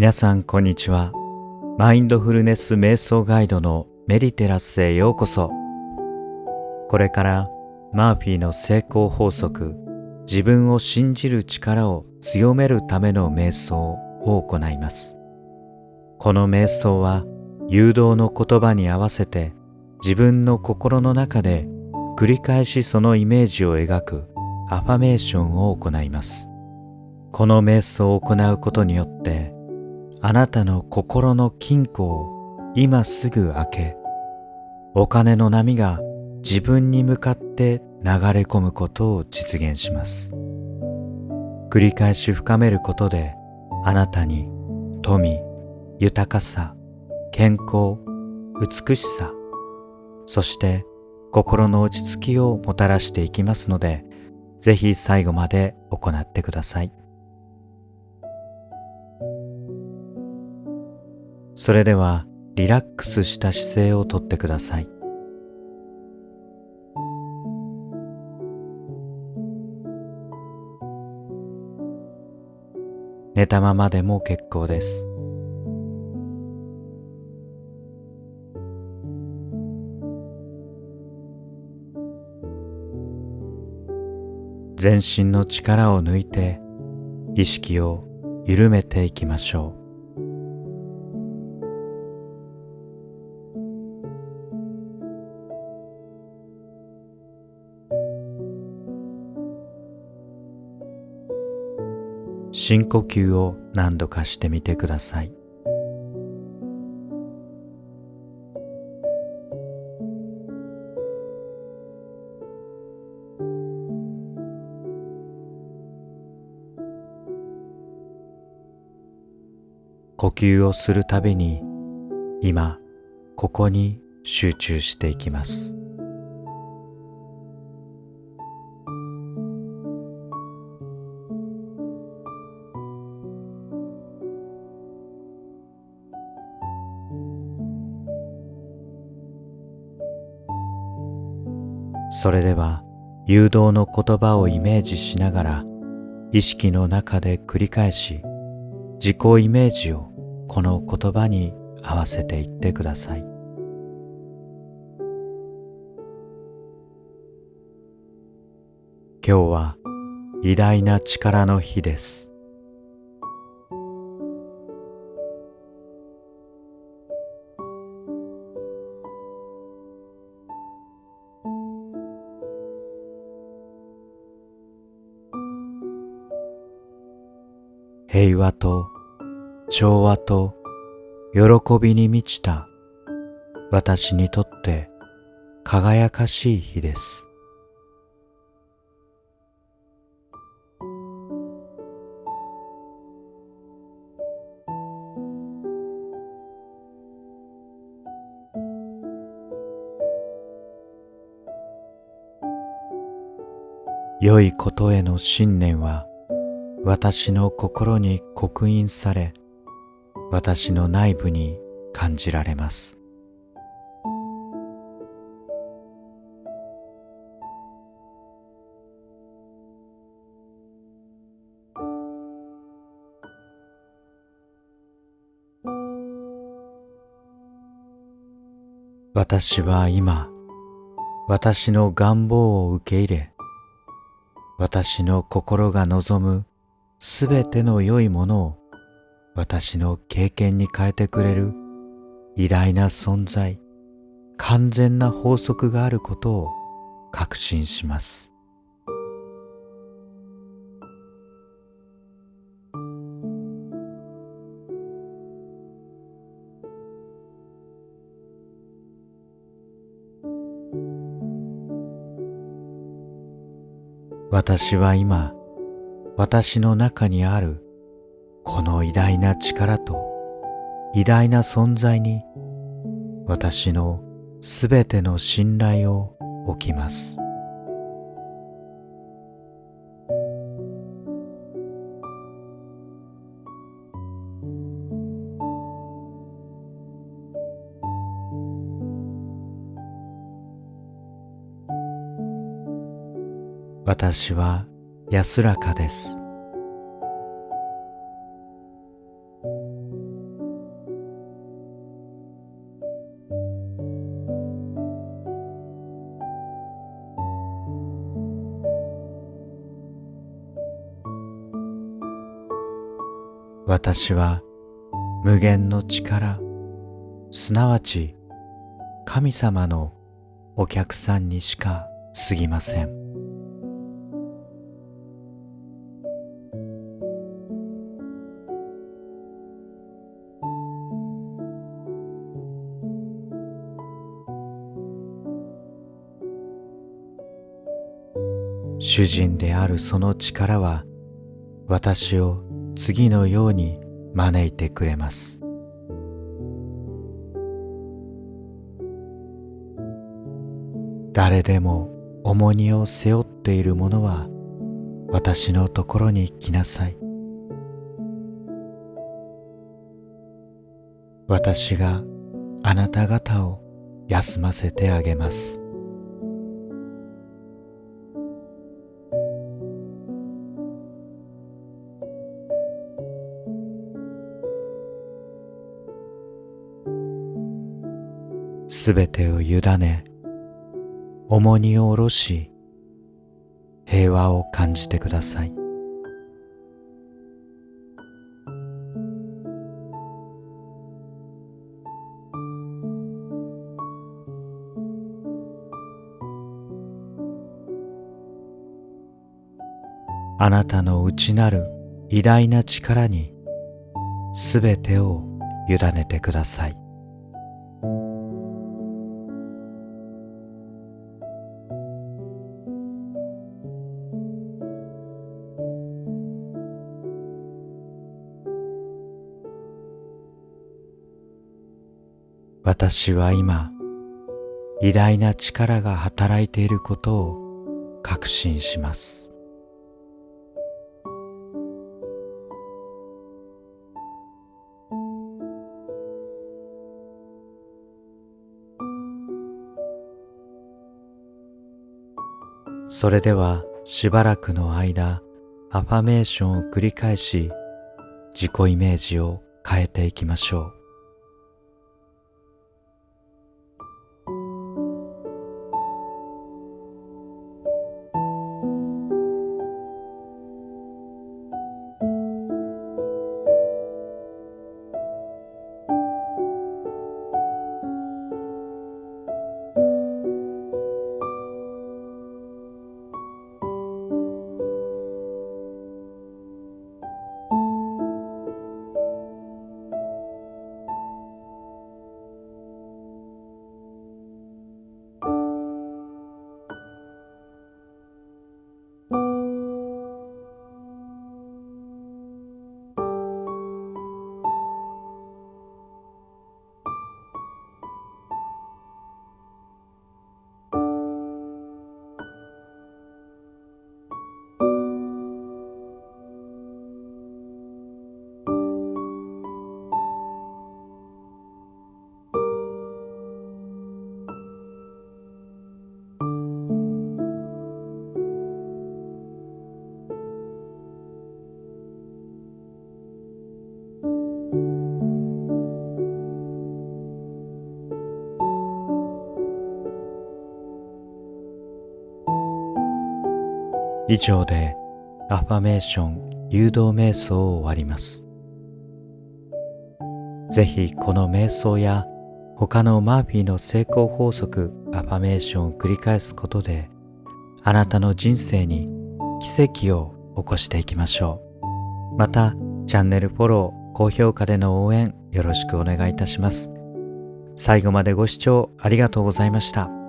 皆さんこんにちは。マインドフルネス瞑想ガイドのメディテラスへようこそ。これからマーフィーの成功法則自分を信じる力を強めるための瞑想を行います。この瞑想は誘導の言葉に合わせて自分の心の中で繰り返しそのイメージを描くアファメーションを行います。この瞑想を行うことによってあなたの心の金庫を今すぐ開けお金の波が自分に向かって流れ込むことを実現します。繰り返し深めることであなたに富豊かさ健康美しさそして心の落ち着きをもたらしていきますのでぜひ最後まで行ってください。それではリラックスした姿勢をとってください。寝たままでも結構です。全身の力を抜いて意識を緩めていきましょう。深呼吸を何度かしてみてください。呼吸をするたびに今ここに集中していきます。それでは誘導の言葉をイメージしながら意識の中で繰り返し自己イメージをこの言葉に合わせていってください。今日は偉大な力の日です。平和と調和と喜びに満ちた私にとって輝かしい日です。良いことへの信念は私の心に刻印され私の内部に感じられます。私は今私の願望を受け入れ私の心が望むすべての良いものを私の経験に変えてくれる偉大な存在完全な法則があることを確信します。私は今私の中にあるこの偉大な力と偉大な存在に私のすべての信頼を置きます。私は安らかです。私は無限の力すなわち神様のお客さんにしか過ぎません。主人であるその力は私を次のように招いてくれます。誰でも重荷を背負っている者は私のところに来なさい。私があなた方を休ませてあげます。すべてを委ね重荷を下ろし平和を感じてください。あなたの内なる偉大な力にすべてを委ねてください。私は今偉大な力が働いていることを確信します。それではしばらくの間アファメーションを繰り返し自己イメージを変えていきましょう。以上でアファメーション誘導瞑想を終わります。ぜひこの瞑想や他のマーフィーの成功法則アファメーションを繰り返すことであなたの人生に奇跡を起こしていきましょう。またチャンネルフォロー、高評価での応援よろしくお願いいたします。最後までご視聴ありがとうございました。